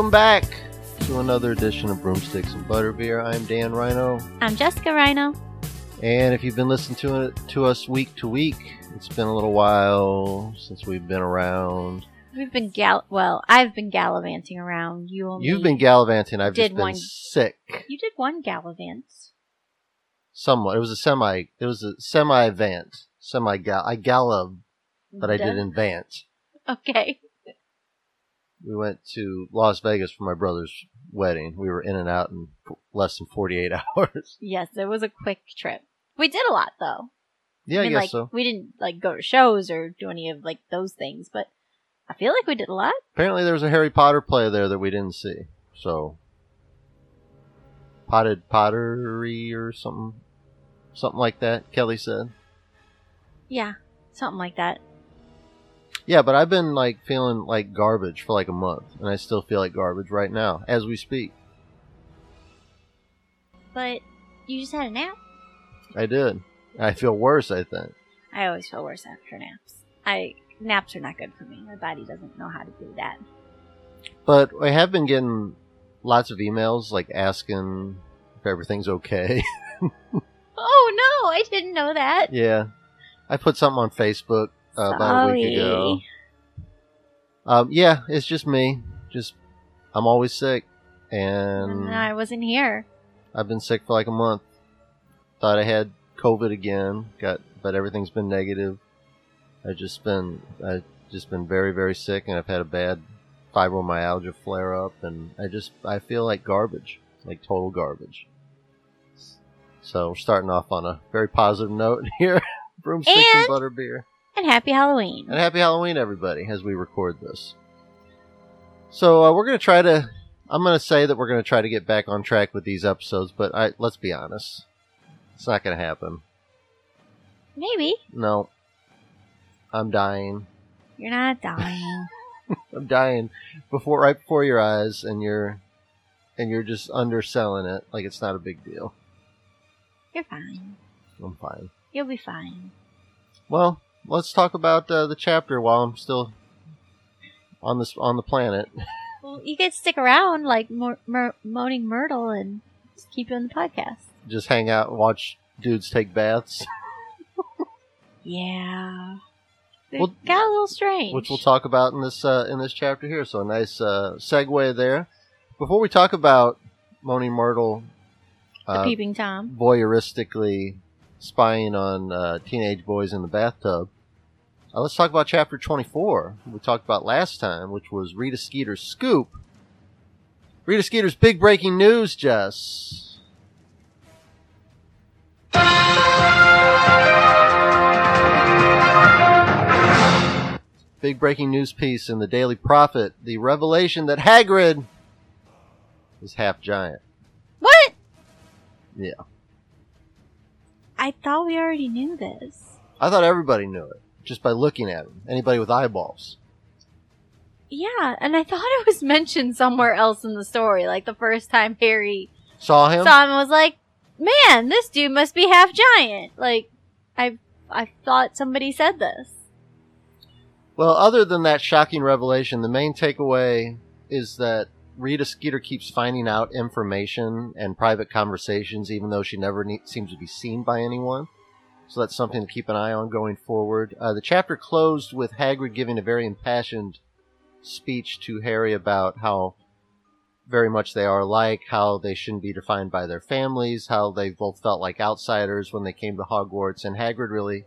Welcome back to another edition of Broomsticks and Butterbeer. I'm Dan Rhino, I'm Jessica Rhino. and if you've been listening to it to us week to week, it's been a little while since we've been around. We've been gal. Well, I've been gallivanting around. You only. You've been gallivanting. I've did just been one- sick. You did one gallivant. Somewhat. It was a semi. It was a semi vant. Semi gal. I gallop, but I Duh. didn't vant. Okay. We went to Las Vegas for my brother's wedding. We were in and out in less than 48 hours. Yes, it was a quick trip. We did a lot though. Yeah, I, mean, guess like, so. We didn't like go to shows or do any of like those things, but I feel like we did a lot. Apparently, there was a Harry Potter play there that we didn't see. So, potted pottery or something, something like that. Kelly said. Yeah, something like that. Yeah, but I've been like feeling like garbage for like a month, and I still feel like garbage right now as we speak. But you just had a nap. I did. I feel worse. I think. I always feel worse after naps. I naps are not good for me. My body doesn't know how to do that. But I have been getting lots of emails like asking if everything's okay. Oh no, I didn't know that. yeah, I put something on Facebook uh, about a week ago. Um, yeah, it's just me. Just I'm always sick, and No, I wasn't here. I've been sick for like a month. Thought I had COVID again. Got, but everything's been negative. I've just been, I've just been very, very sick, and I've had a bad fibromyalgia flare up, and I just, I feel like garbage, like total garbage. So we're starting off on a very positive note here. Broomsticks and, And- butterbeer. And happy Halloween. And happy Halloween, everybody, as we record this. So uh, we're going to try to. I'm going to say that we're going to try to get back on track with these episodes, but I let's be honest, it's not going to happen. Maybe. No, I'm dying. You're not dying. I'm dying before right before your eyes, and you're and you're just underselling it like it's not a big deal. You're fine. I'm fine. You'll be fine. Well, let's talk about uh, the chapter while I'm still on this on the planet. Well, you could stick around like Mo- Mer- Moaning Myrtle and just keep doing the podcast. Just hang out and watch dudes take baths. Yeah. It Well, got a little strange. which we'll talk about in this uh, in this chapter here. So a nice uh, segue there. Before we talk about Moaning Myrtle the uh, peeping Tom. voyeuristically spying on uh, teenage boys in the bathtub, uh, let's talk about chapter 24. We talked about last time, which was Rita Skeeter's scoop. Rita Skeeter's big breaking news, Jess. Big breaking news piece in the Daily Prophet: the revelation that Hagrid is half giant. What? Yeah. I thought we already knew this. I thought everybody knew it just by looking at him. Anybody with eyeballs. Yeah, and I thought it was mentioned somewhere else in the story. Like the first time Harry Saw him? saw him and was like, "Man, this dude must be half giant." Like, I I thought somebody said this. Well, other than that shocking revelation, the main takeaway is that Rita Skeeter keeps finding out information and private conversations, even though she never ne- seems to be seen by anyone. So that's something to keep an eye on going forward. Uh, the chapter closed with Hagrid giving a very impassioned speech to Harry about how very much they are alike, how they shouldn't be defined by their families, how they both felt like outsiders when they came to Hogwarts, and Hagrid really,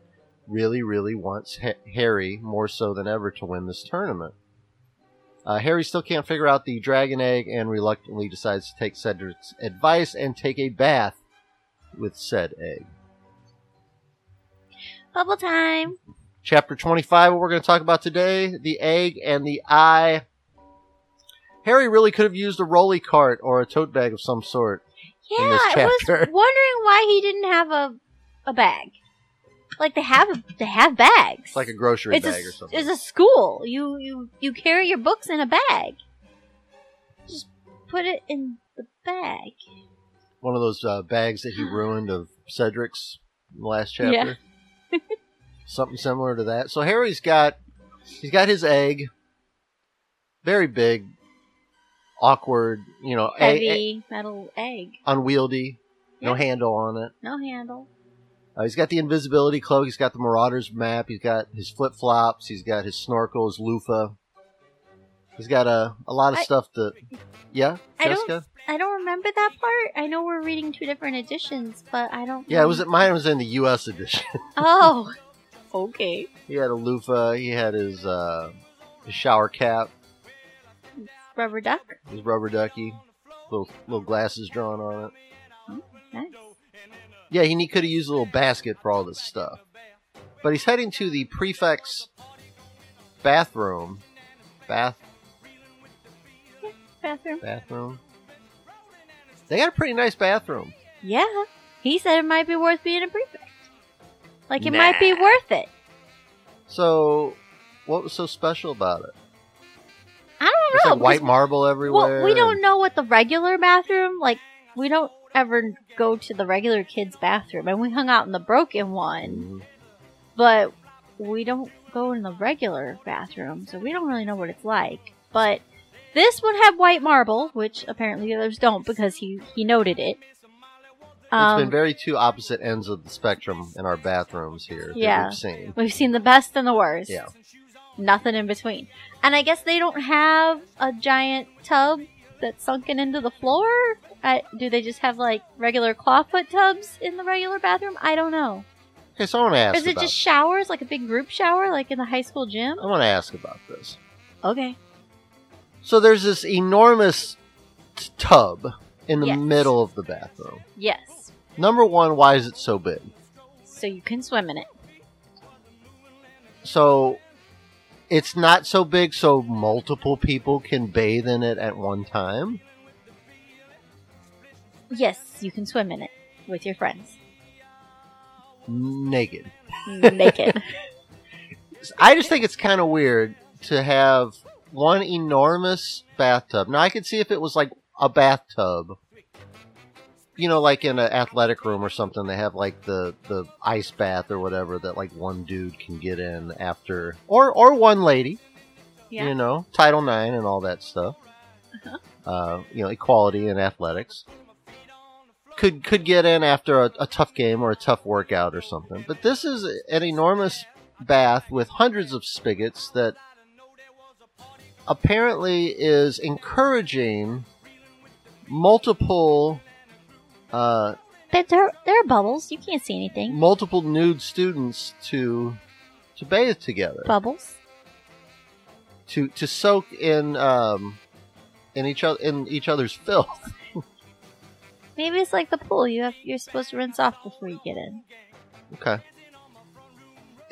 really, really wants ha- Harry more so than ever to win this tournament. Uh, Harry still can't figure out the dragon egg and reluctantly decides to take Cedric's advice and take a bath with said egg. Bubble time. Chapter 25, what we're going to talk about today the egg and the eye. Harry really could have used a rolly cart or a tote bag of some sort. Yeah, this I was wondering why he didn't have a a bag. Like they have they have bags. It's like a grocery it's bag a, or something. It's a school. You you you carry your books in a bag. Just put it in the bag. One of those uh, bags that he ruined of Cedric's in the last chapter. Something similar to that. So Harry's got he's got his egg, very big, awkward, you know, a- a- Heavy metal egg. unwieldy, no handle on it. No handle. Uh, he's got the invisibility cloak. He's got the Marauders map. He's got his flip flops. He's got his snorkel, his loofah. He's got a a lot of I- stuff to. Yeah, I don't- I don't remember that part. I know we're reading two different editions, but I don't. Yeah, it was mine was in the U.S. edition. Oh, okay. he had a loofah. He had his uh, his shower cap, Rubber duck. his rubber ducky, little little glasses drawn on it. Nice. Yeah, he could have used a little basket for all this stuff. But he's heading to the prefect's bathroom. Bath Bathroom. bathroom. They got a pretty nice bathroom. Yeah. He said it might be worth being a prefect. Like it might be worth it. So, what was so special about it? I don't There's know. like white marble everywhere. Well, we don't know what the regular bathroom like. We don't ever go to the regular kids' bathroom, and we hung out in the broken one, Mhm. but we don't go in the regular bathroom, so we don't really know what it's like. But this one had white marble, which apparently the others don't because he he noted it. It's Um, been very two opposite ends of the spectrum in our bathrooms here that Yeah. we've seen. We've seen the best and the worst. Yeah. Nothing in between. And I guess they don't have a giant tub that's sunken into the floor. I, do they just have like regular clawfoot tubs in the regular bathroom? I don't know. Okay, so I want to Or ask is it about. just showers, like a big group shower, like in the high school gym? I want to ask about this. Okay. So there's this enormous t- tub in the Yes. middle of the bathroom. Yes. Number one, why is it so big? So you can swim in it. So it's not so big so multiple people can bathe in it at one time. Yes, you can swim in it with your friends. Naked. Naked. I just think it's kind of weird to have one enormous bathtub. Now I could see if it was like a bathtub, you know, like in an athletic room or something. They have like the the ice bath or whatever that like one dude can get in after, or or one lady. yeah. You know, Title Nine and all that stuff. Uh-huh. Uh, you know, equality in athletics. Could could get in after a, a tough game or a tough workout or something. But this is an enormous bath with hundreds of spigots that apparently is encouraging multiple uh, But there, there are bubbles. You can't see anything. multiple nude students to to bathe together. Bubbles. to to soak in um in each other in each other's filth. Maybe it's like the pool. You have you're supposed to rinse off before you get in. Okay.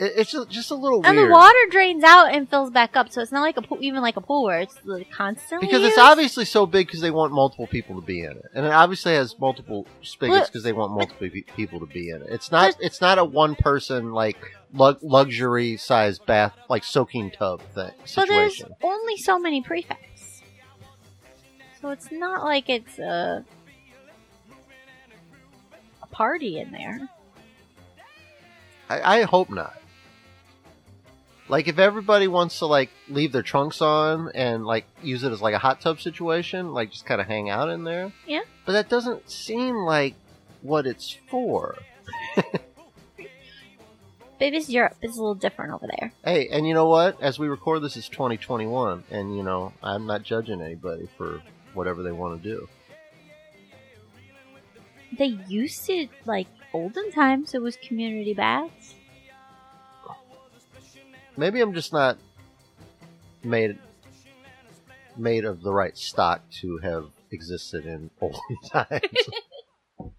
It, it's just, just a little And weird the water drains out and fills back up, so it's not like a pool, even like a pool where it's like constantly. because it's obviously so big because they want multiple people to be in it, and it obviously has multiple spigots because they want multiple pe- people to be in it. It's not it's not a one person like lu- luxury size bath like soaking tub thing But there's only so many prefects, so it's not like it's a party in there. I, I hope not. Like if everybody wants to like leave their trunks on and like use it as like a hot tub situation, like just kind of hang out in there. Yeah. But that doesn't seem like what it's for. It's Europe. is a little different over there. Hey, and you know what? As we record this, is 2021, and you know I'm not judging anybody for whatever they want to do. They used to like olden times. It was community baths. Maybe I'm just not made made of the right stock to have existed in olden times.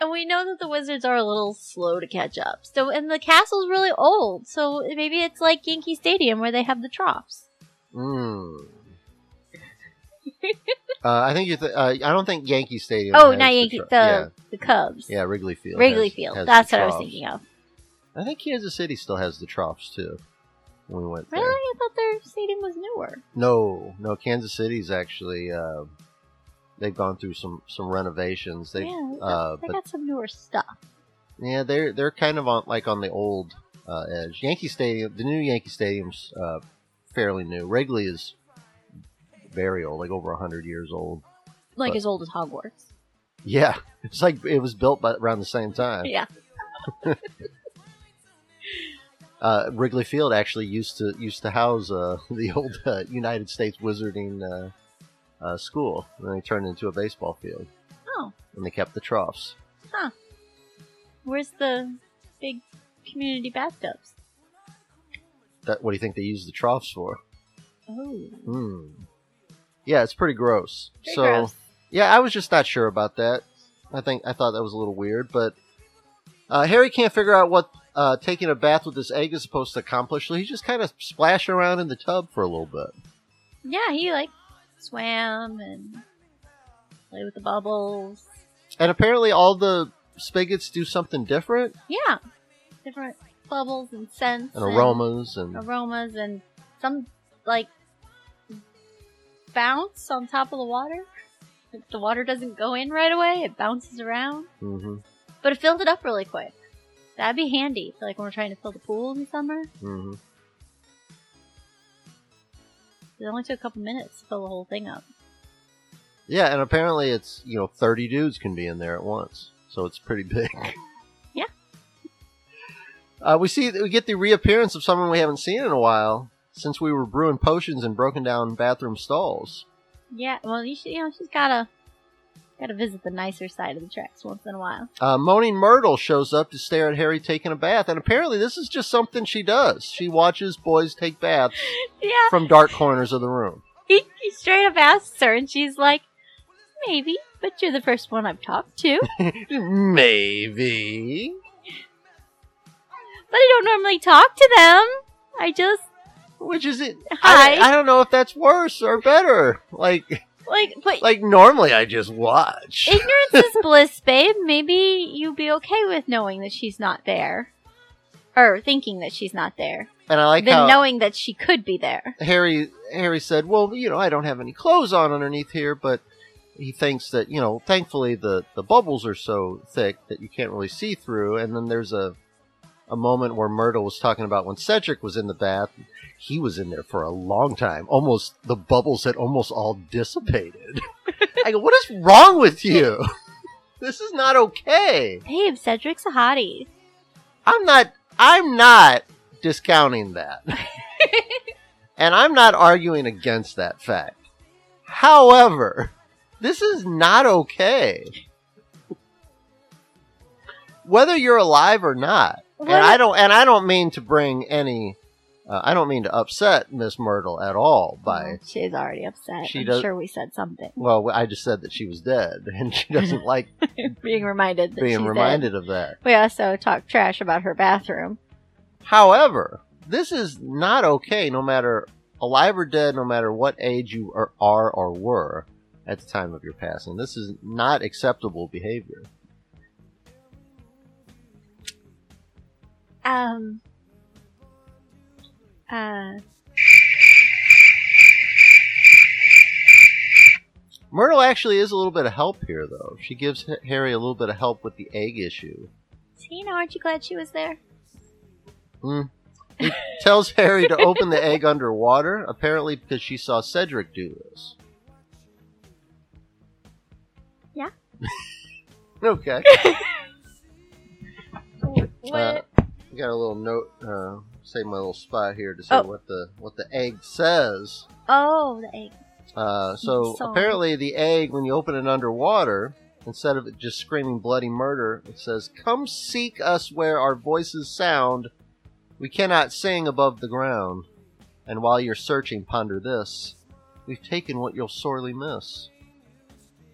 And we know that the wizards are a little slow to catch up. So, and the castle's really old. So maybe it's like Yankee Stadium where they have the troughs. Mm. Uh, I think you. Th- uh, I don't think Yankee Stadium. Oh, not the Yankee. tro- The yeah, the Cubs. yeah, Wrigley Field. Wrigley has- Field. has That's the what I was thinking of. I think Kansas City still has the troughs too. When we went there. Really? I thought their stadium was newer. No, no. Kansas City's actually. Uh, they've gone through some some renovations. They, yeah, they got, uh, they got some newer stuff. yeah, they're they're kind of on like on the old uh, edge. Yankee Stadium, the new Yankee Stadium's uh, fairly new. Wrigley is very old, like over hundred years old. Like But- as old as Hogwarts. Yeah, it's like it was built by, around the same time. Yeah. Uh, Wrigley Field actually used to used to house uh, the old uh, United States Wizarding uh, uh, school. And then they turned it into a baseball field, Oh, and they kept the troughs. Huh. Where's the big community bathtubs? That what do you think they use the troughs for? Oh, Hmm. Yeah, it's pretty gross. very so gross. yeah, I was just not sure about that. I think I thought that was a little weird, but uh, Harry can't figure out what uh, taking a bath with this egg is supposed to accomplish. So he's just kind of splashing around in the tub for a little bit. Yeah, he like swam and played with the bubbles. And apparently, all the spigots do something different Yeah, different bubbles and scents and aromas and aromas, and some like bounce on top of the water. If the water doesn't go in right away, it bounces around. hmm But it filled it up really quick. That'd be handy, for, like when we're trying to fill the pool in the summer. hmm It only took a couple minutes to fill the whole thing up. Yeah, and apparently it's you know thirty dudes can be in there at once, so it's pretty big. Yeah. Uh, we see we get the reappearance of someone we haven't seen in a while since we were brewing potions and broken down bathroom stalls. Yeah, well, you should, you know, she's gotta gotta visit the nicer side of the tracks once in a while. Uh, Moaning Myrtle shows up to stare at Harry taking a bath, and apparently this is just something she does. She watches boys take baths Yeah, from dark corners of the room. he, he straight up asks her, and she's like, "Maybe, but you're the first one I've talked to." Maybe. but I don't normally talk to them. I just Which is it? Hi. I, I don't know if that's worse or better. Like, like, but like normally I just watch. ignorance is bliss, babe. Maybe you'll be okay with knowing that she's not there, or thinking that she's not there, And I like than knowing that she could be there. Harry Harry said, "Well, you know, I don't have any clothes on underneath here, but he thinks that you know, thankfully the the bubbles are so thick that you can't really see through." And then there's a a moment where Myrtle was talking about when Cedric was in the bath. He was in there for a long time. Almost the bubbles had almost all dissipated. I go, "What is wrong with you? this is not okay." Babe, Cedric's a hottie. I'm not I'm not discounting that. and I'm not arguing against that fact. However, this is not okay. Whether you're alive or not. What and I don't and I don't mean to bring any uh, I don't mean to upset Miss Myrtle at all by she's already upset. She I'm does- sure we said something. well, I just said that she was dead and she doesn't like Being reminded that being she's reminded Dead. of that. We also talked trash about her bathroom. However, this is not okay no matter alive or dead, no matter what age you are, are or were at the time of your passing. This is not acceptable behavior. Um. Uh. Myrtle actually is a little bit of help here, though. She gives Harry a little bit of help with the egg issue. Tina, aren't you glad she was there? he Tells Harry to open the egg underwater, apparently because she saw Cedric do this. Yeah. okay. What? I got a little note, uh, save my little spot here to say Oh. what the what the egg says. oh, the egg. Uh, so apparently, the egg, when you open it underwater, instead of it just screaming bloody murder, it says, "Come seek us where our voices sound. We cannot sing above the ground. And while you're searching, ponder this: We've taken what you'll sorely miss.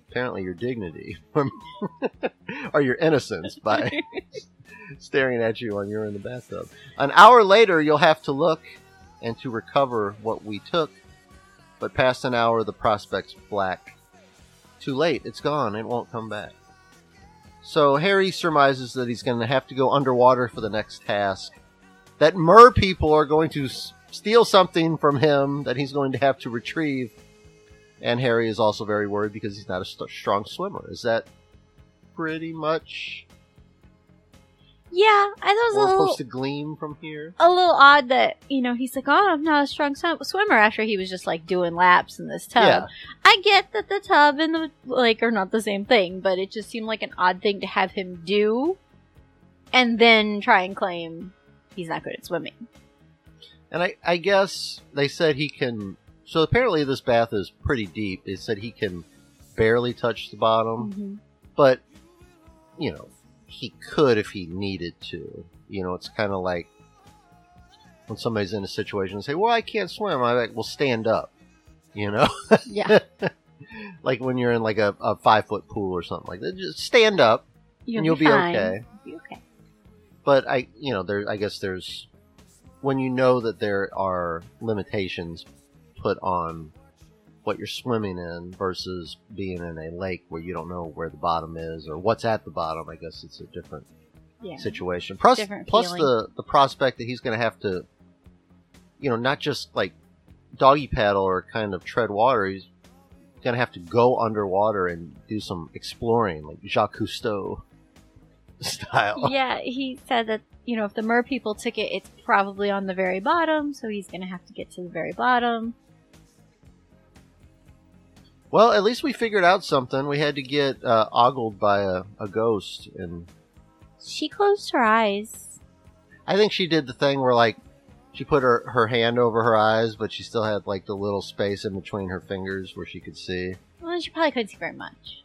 Apparently, your dignity or your innocence by staring at you when you're in the bathtub. An hour later, you'll have to look and to recover what we took." but past an hour the prospect's black. Too late, it's gone, it won't come back. So Harry surmises that he's going to have to go underwater for the next task. That mer people are going to steal something from him that he's going to have to retrieve. And Harry is also very worried because he's not a st- strong swimmer. Is that pretty much Yeah, I thought it was We're a little supposed to gleam from here. a little odd that you know he's like, oh, I'm not a strong swim- swimmer after he was just like doing laps in this tub. Yeah. I get that the tub and the lake are not the same thing, but it just seemed like an odd thing to have him do, and then try and claim he's not good at swimming. And I, I guess they said he can. So apparently this bath is pretty deep. They said he can barely touch the bottom, Mhm. but you know he could if he needed to. You know, it's kind of like when somebody's in a situation and say, "Well, I can't swim." I'm like, "Well, stand up." You know, Yeah, like when you're in like a, a five foot pool or something like that. Just stand up, and you'll be fine. okay. You'll be okay. but I, you know, there. I guess there's when you know that there are limitations put on what you're swimming in versus being in a lake where you don't know where the bottom is or what's at the bottom. I guess it's a different Yeah. situation. Plus, plus the the prospect that he's going to have to, you know, not just like doggy paddle or kind of tread water. He's going to have to go underwater and do some exploring, like Jacques Cousteau style. Yeah, he said that you know if the mer people took it, it's probably on the very bottom, so he's gonna have to get to the very bottom. Well, at least we figured out something. We had to get uh, ogled by a, a ghost, and She closed her eyes. I think she did the thing where like she put her her hand over her eyes, but she still had like the little space in between her fingers where she could see. Well, she probably couldn't see very much.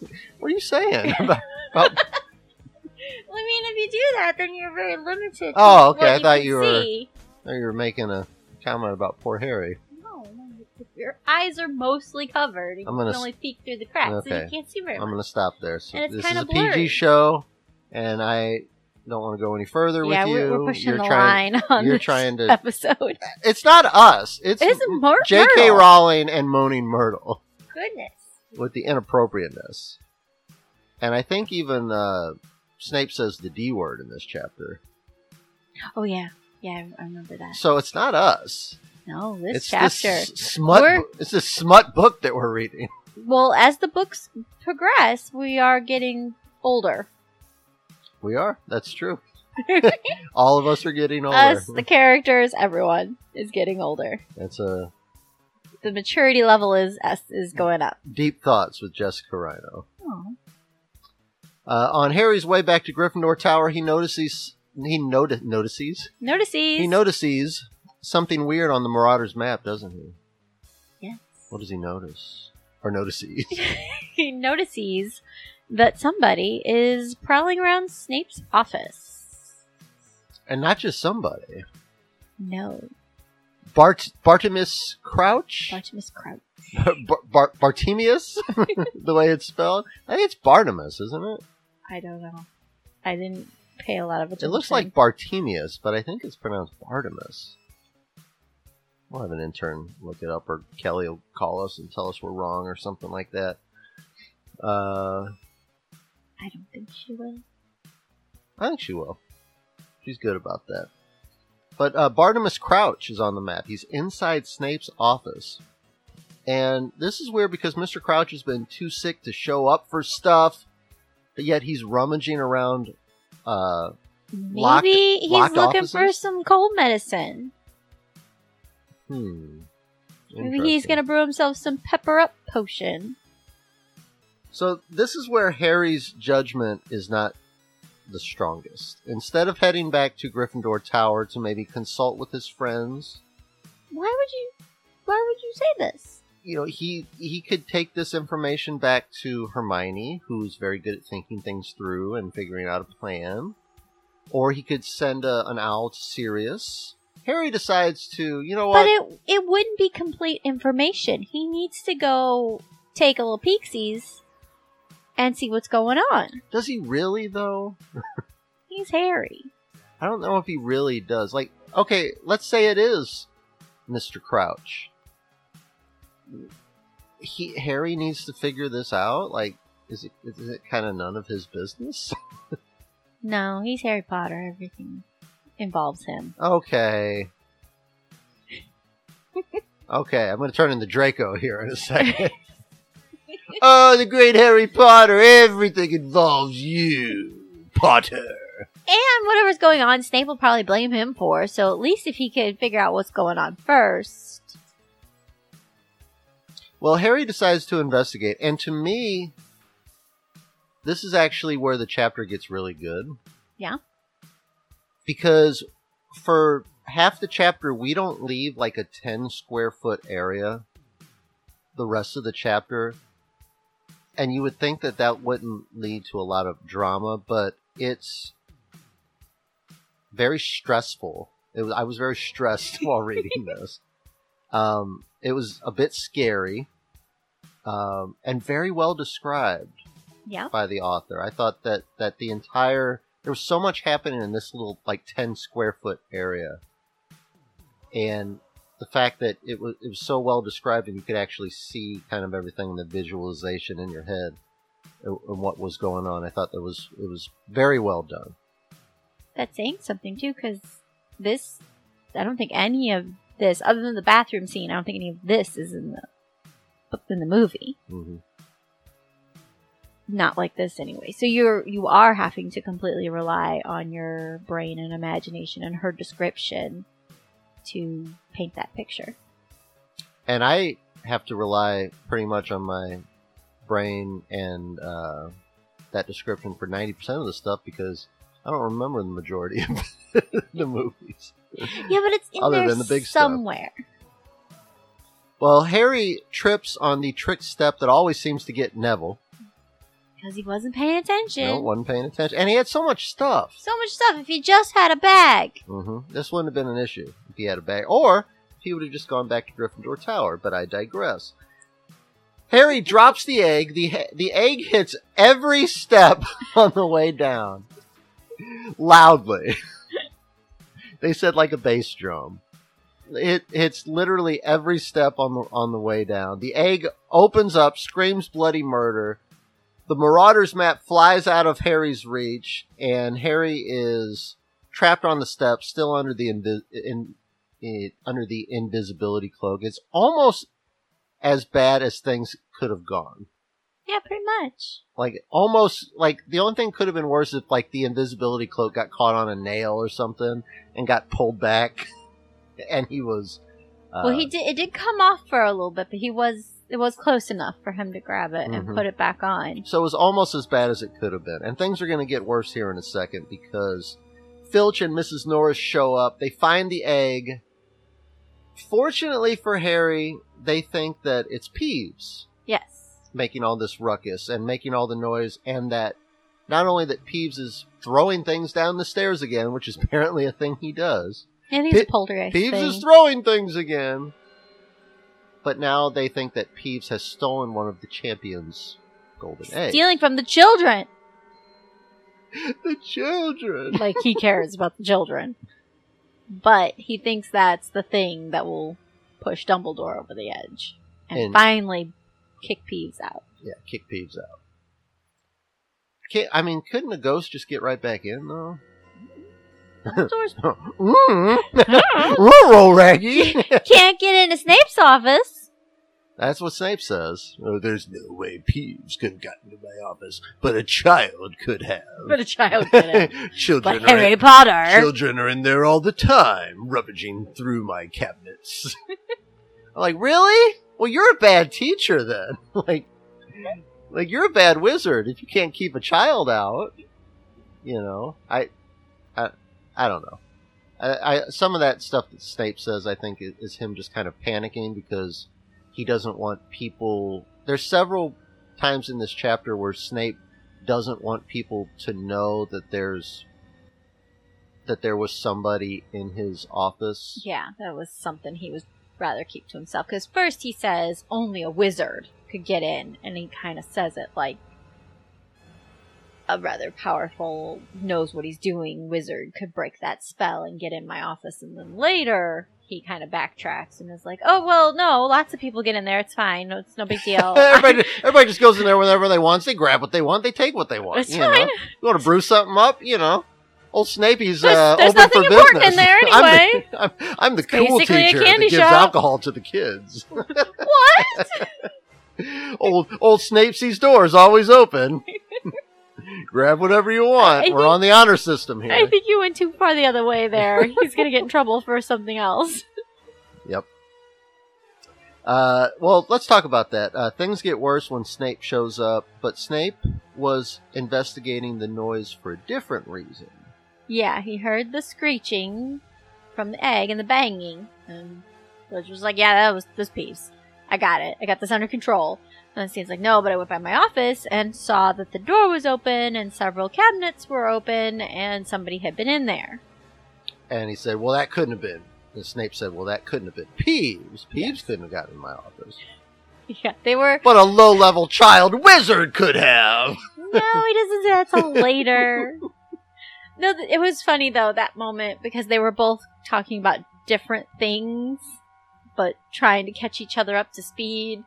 What are you saying? about, about Well, I mean, if you do that, then you're very limited. to Oh, okay, what I thought you were- see. Oh, you were making a comment about poor Harry. No, no, if your eyes are mostly covered. and I'm You gonna can s- only peek through the cracks, so Okay. you can't see very I'm much. to stop there. So And it's this is kinda a PG show, and I don't want to go any further yeah, with we're, you. we're pushing you're the trying, line on you're this trying to- episode. It's not us. It's J.K. Myrtle. Rowling and Moaning Myrtle. Goodness. with the inappropriateness. And I think even uh, Snape says the D word in this chapter. Oh yeah, yeah, I remember that. So it's not us. No, this it's chapter. this smut. We're- It's this smut book that we're reading. Well, as the books progress, we are getting older. We are. That's true. All of us are getting older. Us, the characters, everyone is getting older. That's a The maturity level is is, is going up. deep thoughts with Jessica Rhino. Oh. Uh, on Harry's way back to Gryffindor Tower, he notices he noti- notices Notices. he notices something weird on the Marauders map, doesn't he? Yes. What does he notice? Or notices? he notices that somebody is prowling around Snape's office. and not just somebody. No, Bart Bartimus Crouch, Bartimus Crouch. Bar- Bar- Bartemius, the way it's spelled. I think it's Bartimus, isn't it? I don't know. I didn't pay a lot of attention. It looks like Bartemius, but I think it's pronounced Bartimus. We'll have an intern look it up, or Kelly will call us and tell us we're wrong, or something like that. Uh, I don't think she will. I think she will. She's good about that. But uh, Bartimus Crouch is on the map. He's inside Snape's office. And this is weird because Mr. Crouch has been too sick to show up for stuff, but yet he's rummaging around. Uh, Maybe Locked- he's locked looking for some cold medicine. Hmm. Maybe he's gonna brew himself some pepper up potion. So this is where Harry's judgment is not the strongest. Instead of heading back to Gryffindor Tower to maybe consult with his friends, Why would you? Why would you say this? you know, he he could take this information back to Hermione, who's very good at thinking things through and figuring out a plan, or he could send a, an owl to Sirius. Harry decides to, you know what? But it it wouldn't be complete information. He needs to go take a little peeksies and see what's going on. Does he really though? He's Harry. I don't know if he really does. Like, okay, let's say it is Mr. Crouch. He Harry needs to figure this out. Like, is it is it kind of none of his business? No, he's Harry Potter. Everything involves him. Okay. Okay, I'm going to turn into Draco here in a second. oh, the great Harry Potter! Everything involves you. Potter. And whatever's going on, Snape will probably blame him for. So at least if he could figure out what's going on first. Well, Harry decides to investigate, and to me, this is actually where the chapter gets really good. Yeah. Because for half the chapter, we don't leave like a 10 square foot area the rest of the chapter. And you would think that that wouldn't lead to a lot of drama, but it's very stressful. It was, I was very stressed while reading this. Um, it was a bit scary um, and very well described Yeah. by the author. I thought that that the entire there was so much happening in this little like 10 square foot area. And the fact that it was it was so well described and you could actually see kind of everything in the visualization in your head and what was going on. I thought that was it was very well done. That's saying something too, because this, I don't think any of this, other than the bathroom scene, I don't think any of this is in the in the movie. hmm Not like this anyway. So you're you are having to completely rely on your brain and imagination and her description to paint that picture. And I have to rely pretty much on my brain and uh, that description for 90% of the stuff because I don't remember the majority of the movies. Yeah, but it's in Other there than the big stuff. somewhere. Well, Harry trips on the trick step that always seems to get Neville. Because he wasn't paying attention. No, wasn't paying attention. And he had so much stuff. So much stuff. If he just had a bag. hmm This wouldn't have been an issue if he had a bag. Or he would have just gone back to Gryffindor Tower, but I digress. Harry drops the egg. The, the egg hits every step on the way down. Loudly. they said like a bass drum. It hits literally every step on the on the way down. The egg opens up, screams bloody murder. The Marauders map flies out of Harry's reach, and Harry is trapped on the steps, still under the invi- in, in, under the invisibility cloak. It's almost as bad as things could have gone. Yeah, pretty much. Like almost like the only thing could have been worse if like the invisibility cloak got caught on a nail or something and got pulled back, and he was. Uh, well, he did. It did come off for a little bit, but he was. It was close enough for him to grab it and Mhm. put it back on. So it was almost as bad as it could have been. And things are going to get worse here in a second because Filch and Mrs. Norris show up. They find the egg. Fortunately for Harry, they think that it's Peeves Yes. making all this ruckus and making all the noise, and that not only that Peeves is throwing things down the stairs again, which is apparently a thing he does. And he's a poltergeist. Peeves thing. is throwing things again. But now they think that Peeves has stolen one of the champions' golden eggs. stealing from the children. the children. Like he cares about the children, but he thinks that's the thing that will push Dumbledore over the edge and, And- finally kick Peeves out. Yeah, kick Peeves out. Can't, I mean, couldn't a ghost just get right back in though? Mm Rural Raggy. can't get into Snape's office. That's what Snape says. Oh, there's no way Peeves could have gotten into my office, but a child could have. But a child did it. children, But are Harry Potter. children are in there all the time, rummaging through my cabinets. I'm like, really? Well, you're a bad teacher then. like, like you're a bad wizard if you can't keep a child out. You know, I, I, I don't know. I, I some of that stuff that Snape says, I think, is, is him just kind of panicking because he doesn't want people. There's several times in this chapter where Snape doesn't want people to know that there's that there was somebody in his office. Yeah, that was something he would rather keep to himself. Because first he says only a wizard could get in, and he kind of says it like a rather powerful, knows what he's doing wizard could break that spell and get in my office. And then later he kind of backtracks and is like, "Oh well, no, lots of people get in there. It's fine. It's no big deal." everybody, everybody just goes in there whenever they want. They grab what they want. They take what they want. It's you fine. Know? You want to brew something up? You know, old Snapey's There's- uh, there's open nothing for important business. in there I'm anyway. the, I'm, I'm the cool teacher that gives shop. alcohol to the kids. what? old old Snapesy's door is always open. Grab whatever you want. I We're think- on the honor system here. I think you went too far the other way there. He's gonna get in trouble for something else. Yep. Uh, well, let's talk about that. Uh, things get worse when Snape shows up, but Snape was investigating the noise for a different reason. Yeah, he heard the screeching from the egg and the banging, and Filch was like, "Yeah, that was this Peeves. I got it. I got this under control." And Snape's like, "No," but I went by my office and saw that the door was open and several cabinets were open, and somebody had been in there. And he said, "Well, that couldn't have been." And Snape said, "Well, that couldn't have been Peeves. Peeves Yes. couldn't have gotten in my office, Yeah, they were. but a low-level child wizard could have." No, he doesn't say that till later. No, it was funny though that moment because they were both talking about different things, but trying to catch each other up to speed.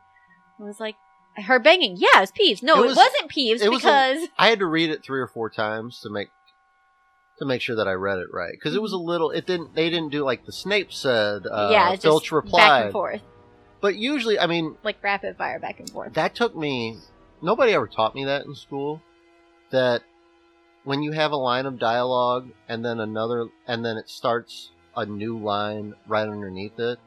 It was like I heard banging. Yeah, it was Peeves. No, It was- not Peeves it was a- because I had to read it three or four times to make to make sure that I read it right because it was a little. It didn't. They didn't do like the Snape said. Uh, yeah, Filch replied. back and forth, But usually, I mean, like rapid fire back and forth. that took me. Nobody ever taught me that in school. That when you have a line of dialogue and then another, and then it starts a new line right underneath it,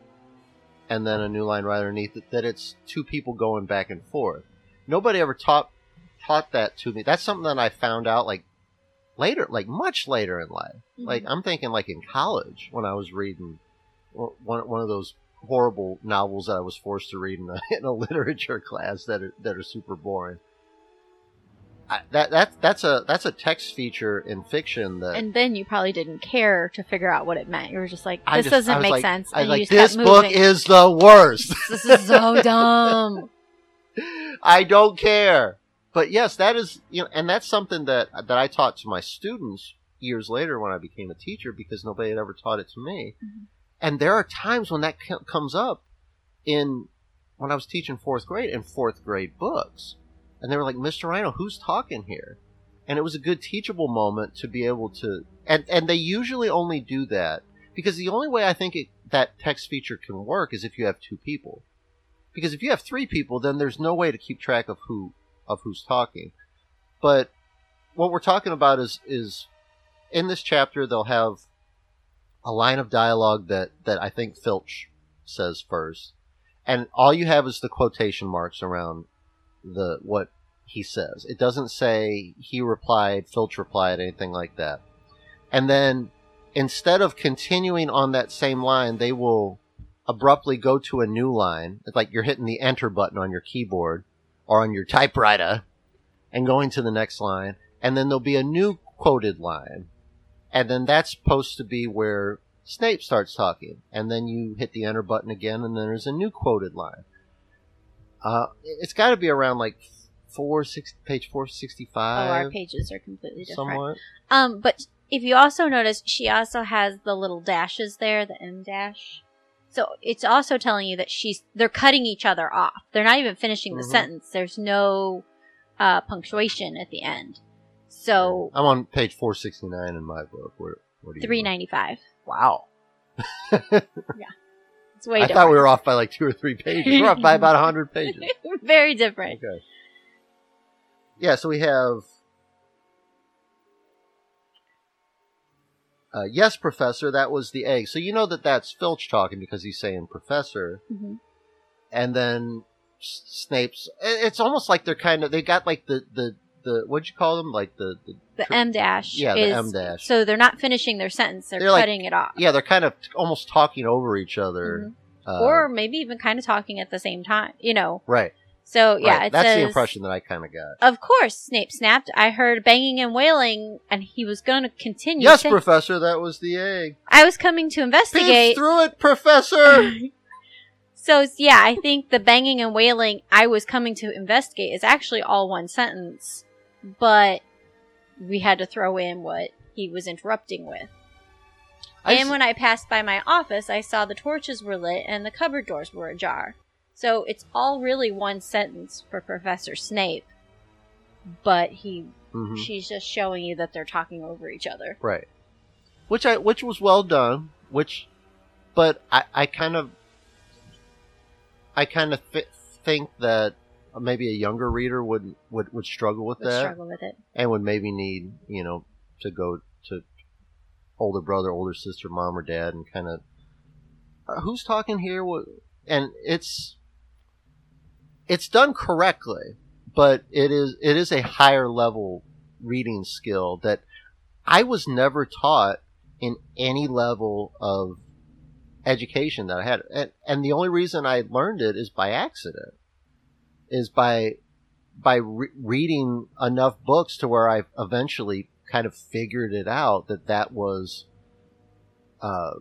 and then a new line right underneath it, that it's two people going back and forth. Nobody ever taught taught that to me. That's something that I found out like later, like much later in life. Like Mhm. I'm thinking like in college when I was reading one one of those horrible novels that I was forced to read in a, in a literature class that are that are super boring. I, that that that's a that's a text feature in fiction that and then you probably didn't care to figure out what it meant. You were just like, "This just- doesn't make like- sense," and like this book is the worst. this is so dumb. I don't care. But yes, that is you know, and that's something that that I taught to my students years later when I became a teacher because nobody had ever taught it to me. Mhm. And there are times when that co- comes up in when I was teaching fourth grade in fourth grade books, and they were like, "Mr. Rhino, who's talking here?" And it was a good teachable moment to be able to, and and they usually only do that because the only way I think it, that text feature can work is if you have two people because if you have three people then there's no way to keep track of who of who's talking but what we're talking about is is in this chapter they'll have a line of dialogue that that i think filch says first and all you have is the quotation marks around the what he says it doesn't say he replied filch replied anything like that and then instead of continuing on that same line they will abruptly go to a new line. It's like you're hitting the enter button on your keyboard or on your typewriter and going to the next line. And then there'll be a new quoted line. And then that's supposed to be where Snape starts talking. And then you hit the enter button again and then there's a new quoted line. Uh, it's got to be around like four six page four sixty Oh, our pages are completely different. somewhat. Um, but if you also notice, she also has the little dashes there, the M dash. So it's also telling you that she's they're cutting each other off. They're not even finishing the Mhm. sentence. There's no uh, punctuation at the end. So I'm on page four sixty nine in my book. Where what do you? three ninety five. Wow. Yeah. It's way I different. thought we were off by like two or three pages. We're off by about hundred pages. very different. Okay. Yeah, so we have. Uh, yes, Professor, that was the egg. So you know that that's Filch talking because he's saying Professor. Mhm. And then S- Snape's. It's almost like they're kind of. They got like the. the, the what'd you call them? Like the. the The M dash. Yeah, the M dash. So they're not finishing their sentence. They're, They're like- cutting it off. yeah, they're kind of almost talking over each other. Uh, or maybe even kind of talking at the same time. You know. Right. So yeah, right. That's says, the impression that I kind of got. Of course, Snape snapped. I heard banging and wailing, and he was going to continue. Yes, saying- Professor, that was the egg. I was coming to Peeves investigate. through it, Professor. so yeah, I think the banging and wailing. I was coming to investigate is actually all one sentence, but we had to throw in what he was interrupting with. I and s- when I passed by my office, I saw the torches were lit and the cupboard doors were ajar. So it's all really one sentence for Professor Snape, but he Mhm. she's just showing you that they're talking over each other. Right. Which I which was well done. Which, but I I kind of I kind of th- think that maybe a younger reader would would, would struggle with Would that struggle with it. and would maybe need you know to go to older brother, older sister, mom or dad, and kind of uh, who's talking here? And it's it's done correctly, but it is it is a higher level reading skill that I was never taught in any level of education that I had, and, and the only reason I learned it is by accident, is by by re- reading enough books to where I eventually kind of figured it out that that was uh,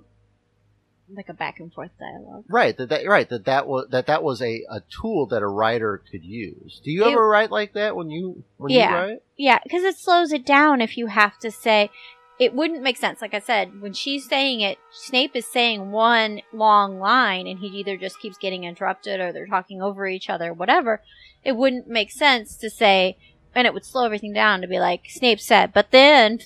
Like a back and forth dialogue. right that, that right that that was that that was a, a tool that a writer could use. Do you It- ever write like that when you when Yeah. you write? Yeah, because it slows it down if you have to say. It wouldn't make sense. Like I said, when she's saying it, Snape is saying one long line and he either just keeps getting interrupted or they're talking over each other, whatever. It wouldn't make sense to say, and it would slow everything down to be like, Snape said, but then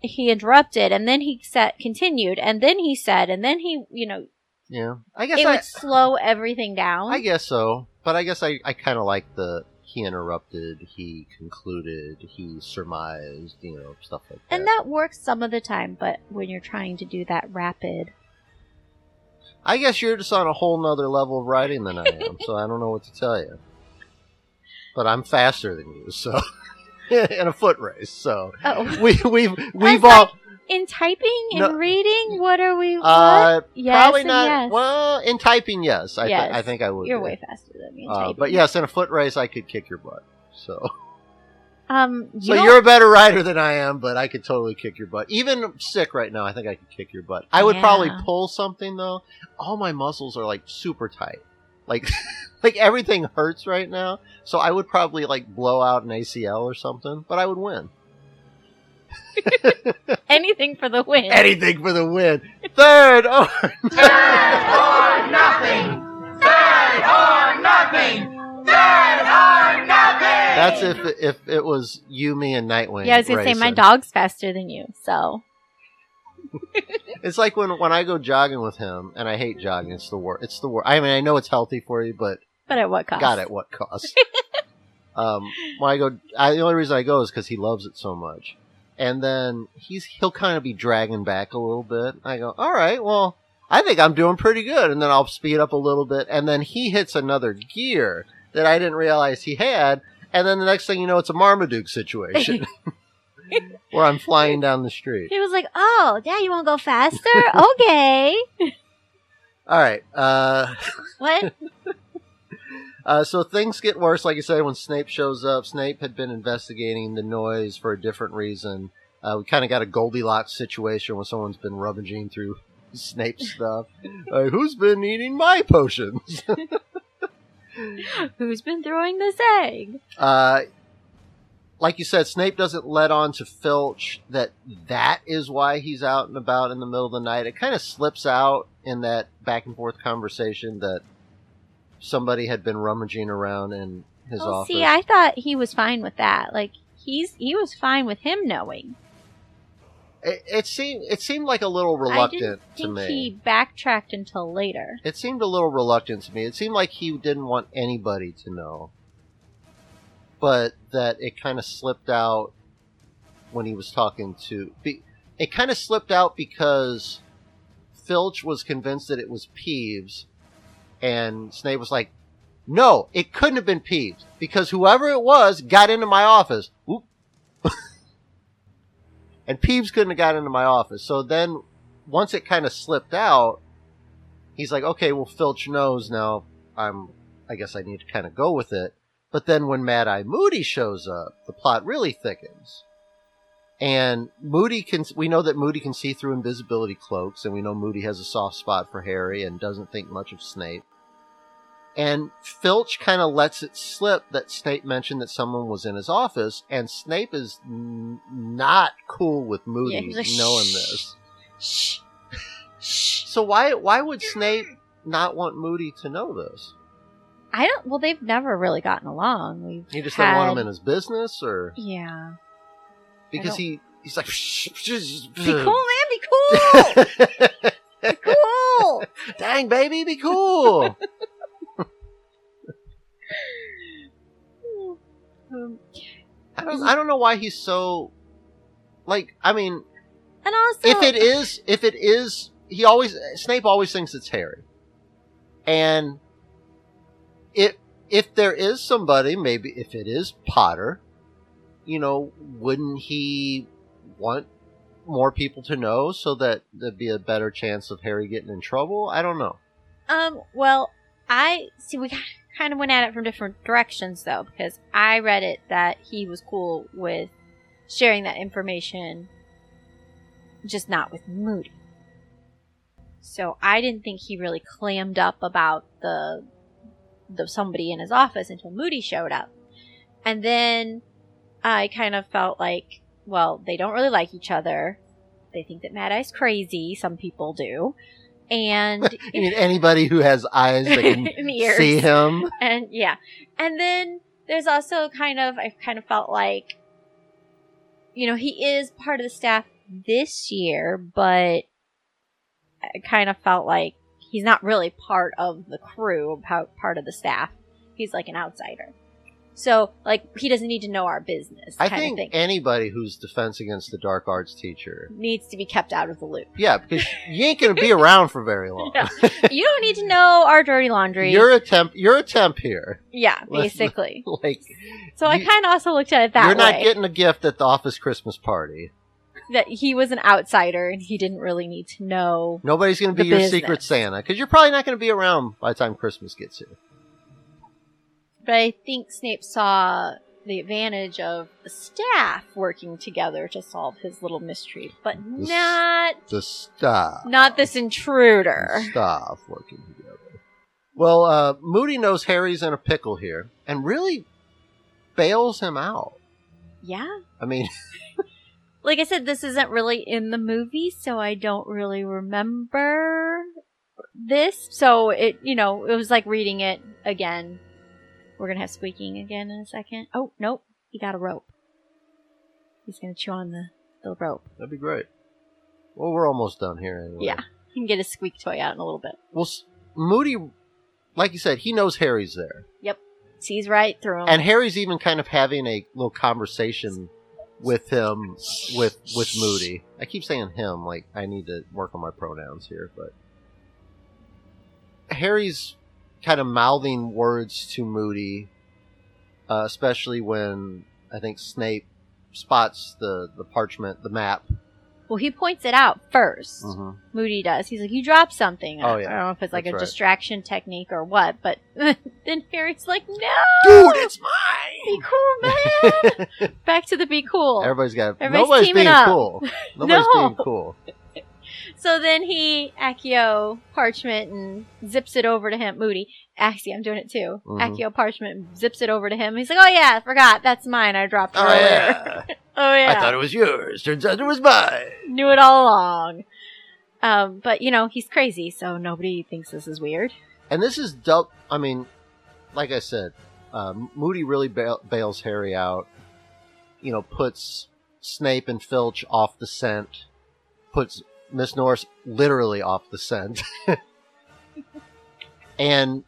he interrupted and then he said, continued and then he said, and then he, you know, Yeah, I guess it I would slow everything down. I guess so, but I guess I I kind of like the he interrupted, he concluded, he surmised, you know, stuff like that. and that works some of the time, but when you're trying to do that rapid, I guess you're just on a whole nother level of writing than I am, so I don't know what to tell you. But I'm faster than you, so in a foot race. So oh. we we've we've all In typing and No. reading, what are we? What? uh, yes probably not. yes. Well, in typing, yes, I, Yes. th- I think I would. You're be. way faster than me. In Uh, typing. but yes, in a foot race, I could kick your butt. So, um, you so don't- you're a better rider than I am, but I could totally kick your butt. Even sick right now, I think I could kick your butt. I would probably pull something though. All my muscles are like super tight, like like everything hurts right now. So I would probably like blow out an ACL or something, but I would win. anything for the win. Anything for the win. Third or or nothing. Dead or nothing. That's if if it was you, me, and Nightwing. yeah, I was gonna say my dog's faster than you, so It's like when when I go jogging with him, and I hate jogging. It's the worst. It's the worst. I mean, I know it's healthy for you, but but at what cost? God, at what cost? um, when I go, I, the only reason I go is because he loves it so much. And then he's he'll kind of be dragging back a little bit. I go, all right, well, I think I'm doing pretty good. And then I'll speed up a little bit, and then he hits another gear that I didn't realize he had. And then the next thing you know, it's a Marmaduke situation where I'm flying down the street. He was like, "Oh, Dad, you want to go faster? okay." All right. Uh, What? Uh, so things get worse, like I said, when Snape shows up. Snape had been investigating the noise for a different reason. Uh, we kind of got a Goldilocks situation when someone's been rummaging through Snape's stuff. Like, who's been eating my potions? Who's been throwing this egg? uh, like you said, Snape doesn't let on to Filch that that is why he's out and about in the middle of the night. It kind of slips out in that back and forth conversation that somebody had been rummaging around in his Well, office. see, I thought he was fine with that. Like he's he was fine with him knowing. It, it seemed it seemed like a little I reluctant didn't to think me. he backtracked until later. It seemed a little reluctant to me. It seemed like he didn't want anybody to know, but that it kind of slipped out when he was talking to. It kind of slipped out because Filch was convinced that it was Peeves, and Snape was like, "No, it couldn't have been Peeves because whoever it was got into my office." And Peeves couldn't have got into my office. So then, once it kind of slipped out, he's like, "Okay, well, Filch knows now. I'm. I guess I need to kind of go with it." But then when Mad Eye Moody shows up, the plot really thickens. And Moody can, we know that Moody can see through invisibility cloaks, and we know Moody has a soft spot for Harry and doesn't think much of Snape. And Filch kind of lets it slip that Snape mentioned that someone was in his office, and Snape is n- not cool with Moody Yeah, like, knowing "Shh." this. Shh. Shh. So why why would Snape not want Moody to know this? I don't. Well, they've never really gotten along. We've He just had, didn't want him in his business, or Yeah. because he he's like, Be cool, man. Be cool. be cool. Dang, baby, be cool. I don't. Um, I don't know why he's so. Like, I mean, And also, if it is, if it is, he always Snape always thinks it's Harry, and if if there is somebody, maybe if it is Potter, you know, wouldn't he want more people to know so that there'd be a better chance of Harry getting in trouble? I don't know. Um, well, I see we kind of went at it from different directions though, because I read it that he was cool with sharing that information, just not with Moody. So I didn't think he really clammed up about the the somebody in his office until Moody showed up. And then I kind of felt like, well, they don't really like each other. They think that Mad Eye's crazy. Some people do. And I mean, anybody who has eyes that can see him. and yeah and then there's also kind of i kind of felt like you know he is part of the staff this year but i kind of felt like he's not really part of the crew pa- part of the staff he's like an outsider so like he doesn't need to know our business I think of thing anybody who's defense against the dark arts teacher, needs to be kept out of the loop yeah, because you ain't gonna be around for very long. Yeah. you don't need to know our dirty laundry You're a temp. You're a temp here. yeah basically Like so i kind of also looked at it that way. you're not getting a gift at the office Christmas party. That he was an outsider and he didn't really need to know. Nobody's gonna be your business. secret Santa because you're probably not gonna be around by the time Christmas gets here. But I think Snape saw the advantage of the staff working together to solve his little mystery, but The s- not The staff. not this intruder. Staff working together. Well, uh, Moody knows Harry's in a pickle here and really bails him out. Yeah. I mean, Like I said, this isn't really in the movie, so I don't really remember this. So it, you know, it was like reading it again. We're gonna have squeaking again in a second. Oh, nope. He got a rope. He's gonna chew on the, the rope. that'd be great. Well, we're almost done here anyway. Yeah. He can get his squeak toy out in a little bit. Well, Moody, like you said, he knows Harry's there. Yep, sees right through him. and Harry's even kind of having a little conversation with him with with Moody. I keep saying him like I need to work on my pronouns here, but Harry's kind of mouthing words to Moody, uh, especially when I think Snape spots the the parchment, the map. Well, he points it out 1st Mhm. Moody does. He's like, "You dropped something." Oh, I- yeah. I don't know if it's like That's a right. distraction technique or what, but then Harry's like, "No, Dude, it's mine." be cool, man." Back to the be cool. Everybody's got. Everybody's nobody's being up. cool. Nobody's No. being cool. So then he Accio parchment and zips it over to him. Moody, actually, I'm doing it too. Mhm. Accio parchment zips it over to him. He's like, "Oh yeah, I forgot. That's mine. I dropped it Oh earlier." yeah. oh yeah. I thought it was yours. Turns out it was mine. Knew it all along. Um, but you know he's crazy, so nobody thinks this is weird. And this is dub. I mean, like I said, um, Moody really bail- bails Harry out. You know, puts Snape and Filch off the scent. Puts Miss Norris literally off the scent. and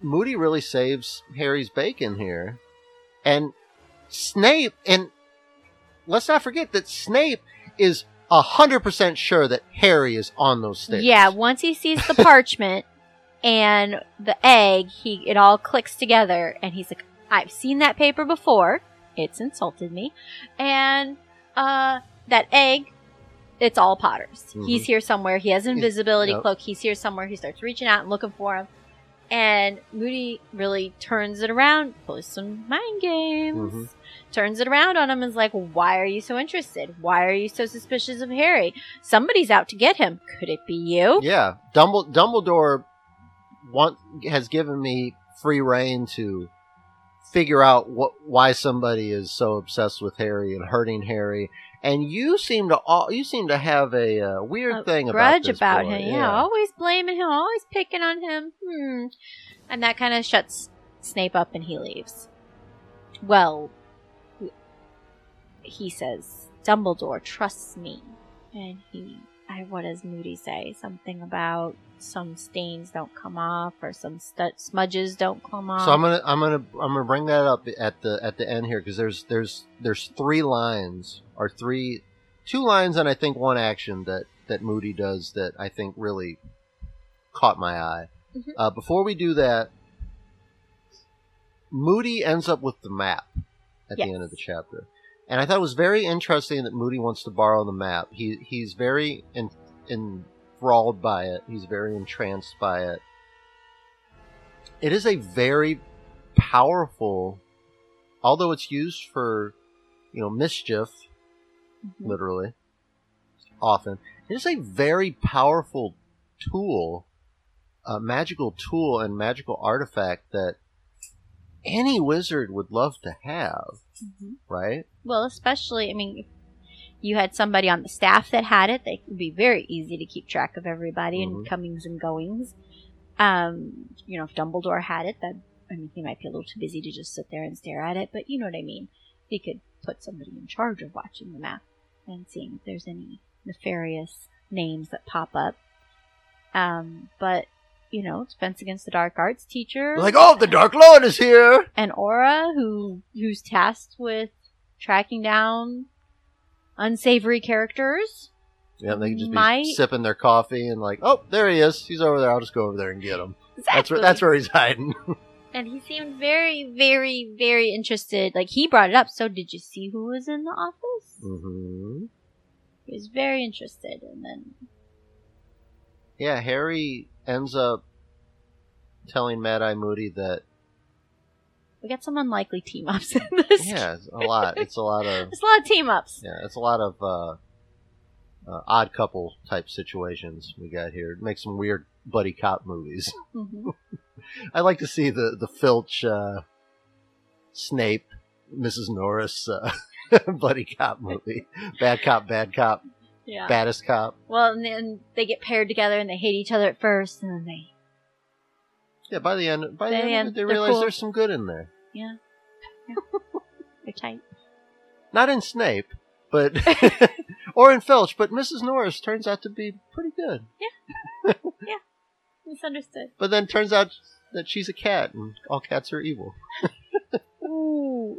Moody really saves Harry's bacon here. And Snape, and let's not forget that Snape is a hundred percent sure that Harry is on those stairs. Yeah, once he sees the parchment and the egg, he it all clicks together, and he's like, "I've seen that paper before. It's insulted me, and uh, that egg." It's all Potter's. Mhm. He's here somewhere. He has an invisibility yep. cloak. He's here somewhere. He starts reaching out and looking for him. And Moody really turns it around, plays some mind games, Mhm. turns it around on him, and is like, Why are you so interested? Why are you so suspicious of Harry? Somebody's out to get him. Could it be you? Yeah, Dumbledore, Dumbledore want, has given me free rein to figure out what why somebody is so obsessed with Harry and hurting Harry. And you seem to all you seem to have a uh, weird A thing about grudge about boy. him. Yeah. always blaming him, always picking on him. Hmm. And that kind of shuts Snape up and he leaves. Well, he says, Dumbledore trusts me. And he I, what does Moody say? Something about some stains don't come off or some stu- smudges don't come off. So I'm gonna I'm gonna I'm gonna bring that up at the at the end here because there's there's there's three lines or three two lines and I think one action that that Moody does that I think really caught my eye. Mhm. Uh, before we do that, Moody ends up with the map at the end of the chapter, and I thought it was very interesting that Moody wants to borrow the map. He he's very en- enthralled by it. He's very entranced by it. It is a very powerful, although it's used for, you know, mischief, Mhm. literally, often. It is a very powerful tool, a magical tool and magical artifact that any wizard would love to have, Mhm. right? Well, especially, I mean, if you had somebody on the staff that had it, they would be very easy to keep track of everybody and Mhm. comings and goings. Um, you know, if Dumbledore had it, that I mean, he might be a little too busy to just sit there and stare at it, but you know what I mean. He could put somebody in charge of watching the map and seeing if there's any nefarious names that pop up. Um, but you know, Defense Against the Dark Arts teacher Like, oh, the Dark Lord is here! and Auror, who who's tasked with tracking down unsavory characters. Yeah, they can just be sipping their coffee and like, oh, there he is. He's over there. I'll just go over there and get him. That's where that's where he's hiding. And he seemed very, very, very interested. Like he brought it up. So did you see who was in the office? hmm He was very interested, and then Yeah, Harry ends up telling Mad Eye Moody that we got some unlikely team ups in this. yeah, it's a lot. It's a lot of There's a lot of team ups. yeah, it's a lot of uh, uh, odd couple type situations we got here. Make some weird buddy cop movies. hmm I like to see the the Filch, uh, Snape, Mrs. Norris uh, buddy cop movie. Bad cop, bad cop, Yeah. baddest cop. Well, and then they get paired together, and they hate each other at first, and then they Yeah, by the end, by the By end, end, they realize cool. there's some good in there. yeah, yeah. they're tight. Not in Snape, but or in Filch, but Mrs. Norris turns out to be pretty good. Yeah. yeah. Misunderstood. But then turns out that she's a cat, and all cats are evil. Ooh.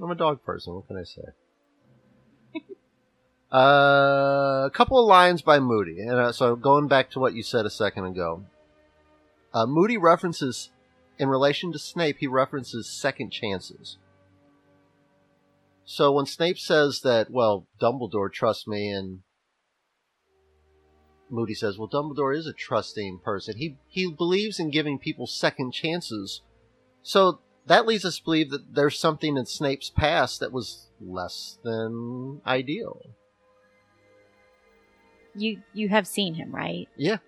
I'm a dog person. What can I say? Uh, a couple of lines by Moody, and uh, so going back to what you said a second ago, uh, Moody references in relation to Snape. He references second chances. So when Snape says that, well, Dumbledore trusts me, and Moody says, well, Dumbledore is a trusting person. He he believes in giving people second chances. So that leads us to believe that there's something in Snape's past that was less than ideal. You you have seen him, right? Yeah.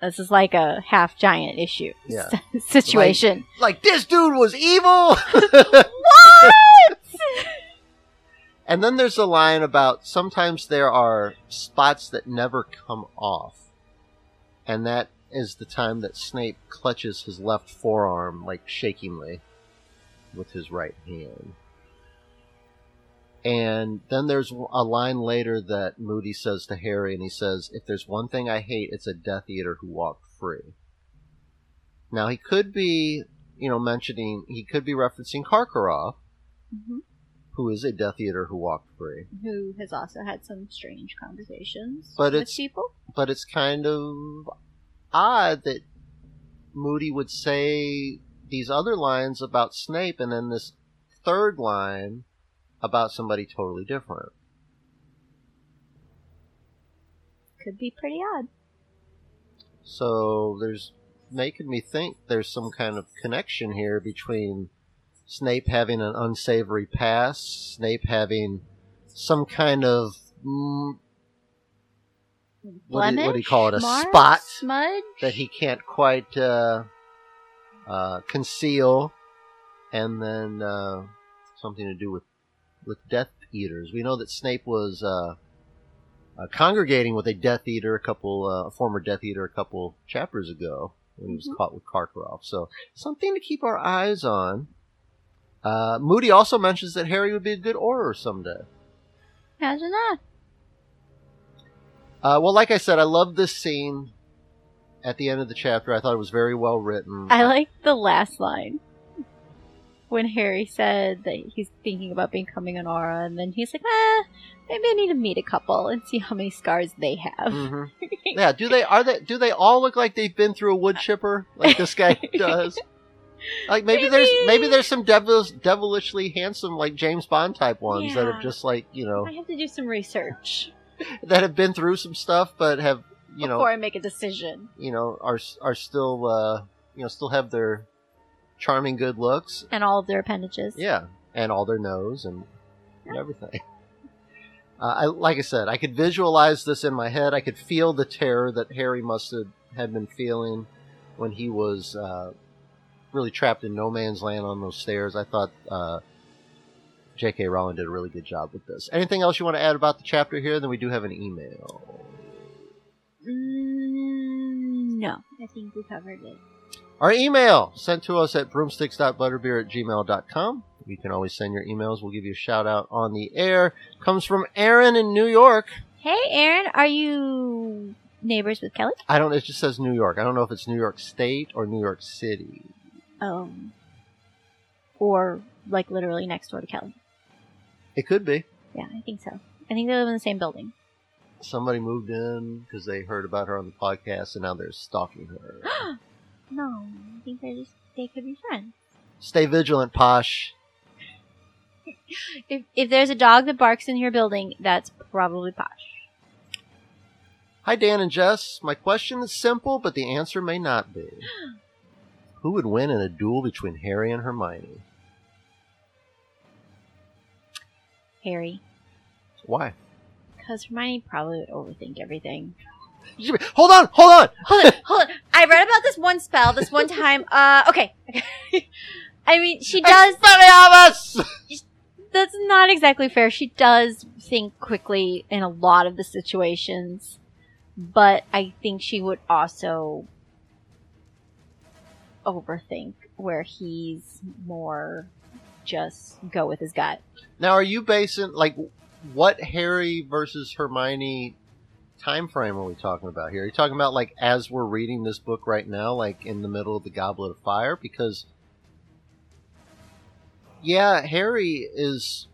This is like a half giant issue Yeah. situation. Like this dude was evil. what? and then there's a line about sometimes there are spots that never come off. And that is the time that Snape clutches his left forearm like shakingly with his right hand. And then there's a line later that Moody says to Harry, and he says, If there's one thing I hate, it's a Death Eater who walked free. Now, he could be, you know, mentioning, he could be referencing Karkaroff, Mhm. who is a Death Eater who walked free. Who has also had some strange conversations But with it's- people? But it's kind of odd that Moody would say these other lines about Snape, and then this third line about somebody totally different. Could be pretty odd. So there's making me think there's some kind of connection here between Snape having an unsavory past, Snape having some kind of mm, what do, you, what do you call it? A Mark? spot Smudge? that he can't quite uh, uh, conceal, and then uh, something to do with with Death Eaters. We know that Snape was uh, uh, congregating with a Death Eater, a couple uh, a former Death Eater, a couple chapters ago when he was Mhm. caught with Karkaroff. So something to keep our eyes on. Uh, Moody also mentions that Harry would be a good Auror someday. Imagine that. Uh, well, like I said, I love this scene at the end of the chapter. I thought it was very well written. I like the last line when Harry said that he's thinking about becoming an Auror, and then he's like, "Ah, maybe I need to meet a couple and see how many scars they have." Mhm. Yeah, do they are they do they all look like they've been through a wood chipper like this guy does? Like maybe, there's Maybe. maybe there's some devilish, devilishly handsome like James Bond type ones that Yeah. have just like you know I have to do some research that have been through some stuff but have you know before I make a decision. you know are are still uh you know still have their charming good looks. And all of their appendages. yeah and all their nose and, and everything. Uh, I, like i said i could visualize this in my head. I could feel the terror that harry must have had been feeling when he was uh, really trapped in no man's land on those stairs. I thought uh, j.k rowling did a really good job with this. Anything else you want to add about the chapter here? Then we do have an email. Mm, no, I think we covered it. Our email sent to us at broomsticks.butterbeer at gmail.com. You can always send your emails. We'll give you a shout out on the air. Comes from Aaron in New York. Hey, Aaron, are you neighbors with Kelly? I don't, it just says New York. I don't know if it's New York State or New York City. Um, or like literally next door to Kelly? It could be. Yeah, I think so. I think they live in the same building. Somebody moved in because they heard about her on the podcast and now they're stalking her. no, I think they're just they could be friends. Stay vigilant, Posh. If if there's a dog that barks in your building, that's probably Posh. Hi, Dan and Jess. My question is simple, but the answer may not be. Who would win in a duel between Harry and Hermione? Harry, Why? because Hermione probably would overthink everything. Hold on, hold on. hold on, hold on. I read about this one spell this one time. Uh, okay. I mean, she does. Expelliarmus! That's not exactly fair. She does think quickly in a lot of the situations, but I think she would also overthink where he's more just go with his gut. Now, are you basing like what Harry versus Hermione time frame are we talking about here? Are you talking about like as we're reading this book right now, like in the middle of the Goblet of Fire? Because yeah, Harry is.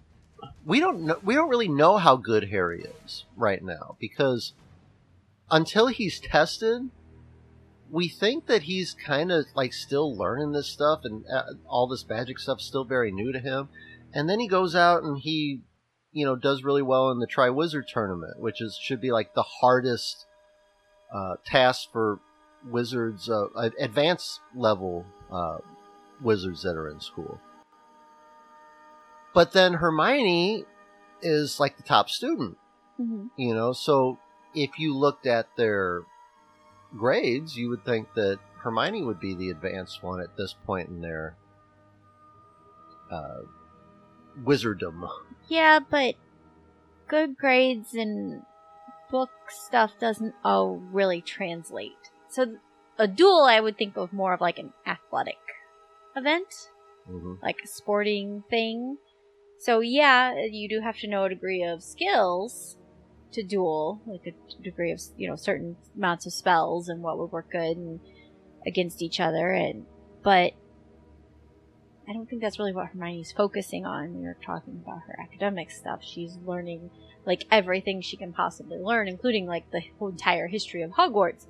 We don't know. We don't really know how good Harry is right now because until he's tested, we think that he's kind of like still learning this stuff and uh, all this magic stuff's still very new to him. And then he goes out and he, you know, does really well in the Triwizard tournament, which is should be like the hardest uh, task for wizards, uh, advanced level uh, wizards that are in school. But then Hermione is like the top student, Mm-hmm. you know. So if you looked at their grades, you would think that Hermione would be the advanced one at this point in their uh, wizardom. Yeah, but good grades and book stuff doesn't all really translate. So a duel, I would think of more of like an athletic event, hmm like a sporting thing. So yeah, you do have to know a degree of skills to duel, like a degree of you know certain amounts of spells and what would work good and against each other. And but I don't think that's really what Hermione's focusing on when you're talking about her academic stuff. She's learning like everything she can possibly learn, including like the whole entire history of Hogwarts.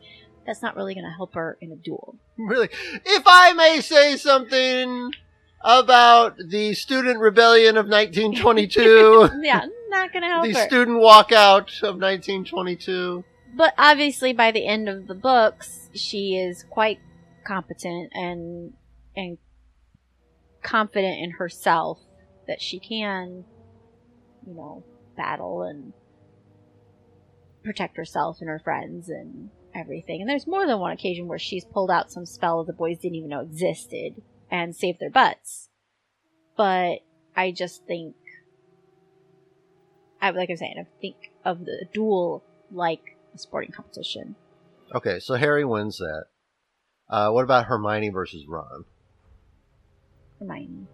That's not really going to help her in a duel. Really, if I may say something about the student rebellion of 1922, yeah, not going to help her. the her. student walkout of 1922. but obviously, by the end of the books, she is quite competent and and confident in herself that she can, you know, battle and protect herself and her friends and everything. And there's more than one occasion where she's pulled out some spell that the boys didn't even know existed and saved their butts. But I just think, I like I'm saying, I think of the duel like a sporting competition. Okay, so Harry wins that. Uh, what about Hermione versus Ron? Hermione.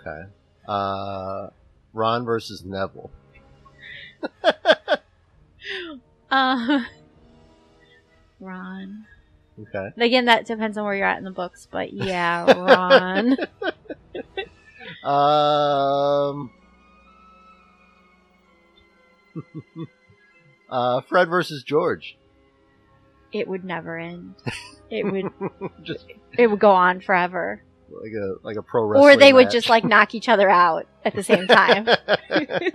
Okay. Uh, Ron versus Neville. Uh, Ron. Okay. Again, that depends on where you're at in the books, but yeah, Ron. Um. uh, Fred versus George. it would never end. It would. just It would go on forever. Like a like a pro wrestling. Or they would match. just like knock each other out at the same time.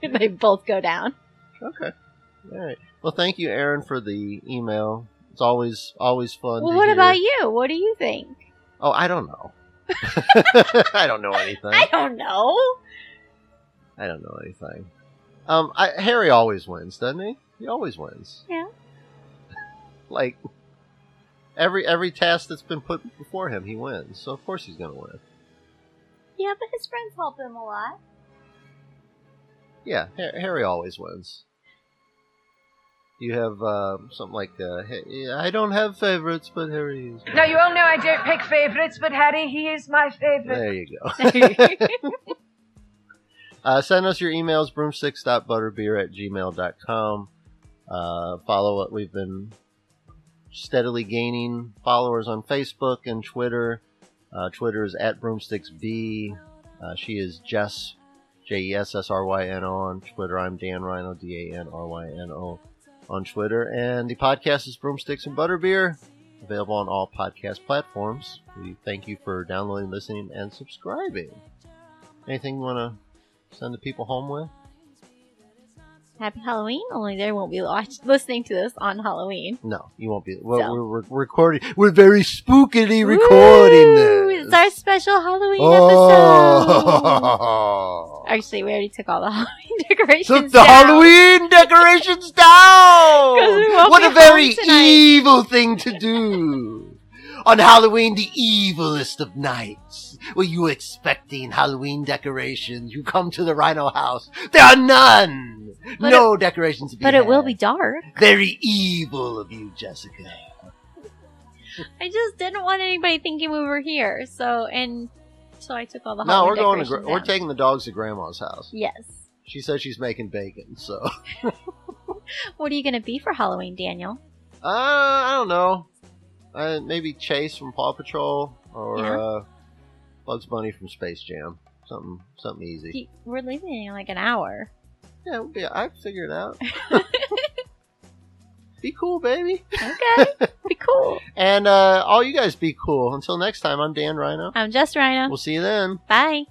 they both go down. okay. All right. Well, thank you, Aaron, for the email. It's always always fun. Well, what hear. about you? What do you think? Oh, I don't know. I don't know anything. I don't know. I don't know anything. Um, I, Harry always wins, doesn't he? He always wins. Yeah. Like every every task that's been put before him, he wins. So of course he's gonna win. Yeah, but his friends help him a lot. Yeah, Ha- Harry always wins. You have uh, something like uh, "Hey, I don't have favorites, but Harry is. Now, you all know I don't pick favourites, but Harry, he is my favourite. There you go. uh, send us your emails, broomsticks.butterbeer at gmail.com. Uh, follow what we've been steadily gaining followers on Facebook and Twitter. Uh, Twitter is at broomsticksb. Uh, she is Jess, J E S S R Y N O on Twitter. I'm Dan Ryno, D A N R Y N O on Twitter. And the podcast is Broomsticks and Butterbeer, available on all podcast platforms. We thank you for downloading, listening, and subscribing. Anything you want to send the people home with? Happy Halloween. Only they won't be watch- listening to this on Halloween. No, you won't be. Well, So. we're, we're recording. We're very spookily recording Woo! this. It's our special Halloween oh. episode. oh. Actually, we already took all the Halloween decorations. Took the down. Halloween decorations down. What a very tonight. evil thing to do. On Halloween, the evilest of nights. Were you expecting Halloween decorations? You come to the Ryno House. There are none. But no decorations to be But it will be dark. Very evil of you, Jessica. I just didn't want anybody thinking we were here. So and so I took all the No, Halloween we're going to. Gra- we're taking the dogs to Grandma's house. Yes. She says she's making bacon, so uh, What are you gonna be for Halloween, Daniel? I don't know. Uh, maybe Chase from Paw Patrol or Yeah. uh, Bugs Bunny from Space Jam. Something, something easy. He- We're leaving in like an hour. Yeah, we'll be, I figure it out. be cool, baby. Okay. be cool. And uh, all you guys be cool. Until next time, I'm Dan Ryno. I'm Jess Ryno. We'll see you then. Bye.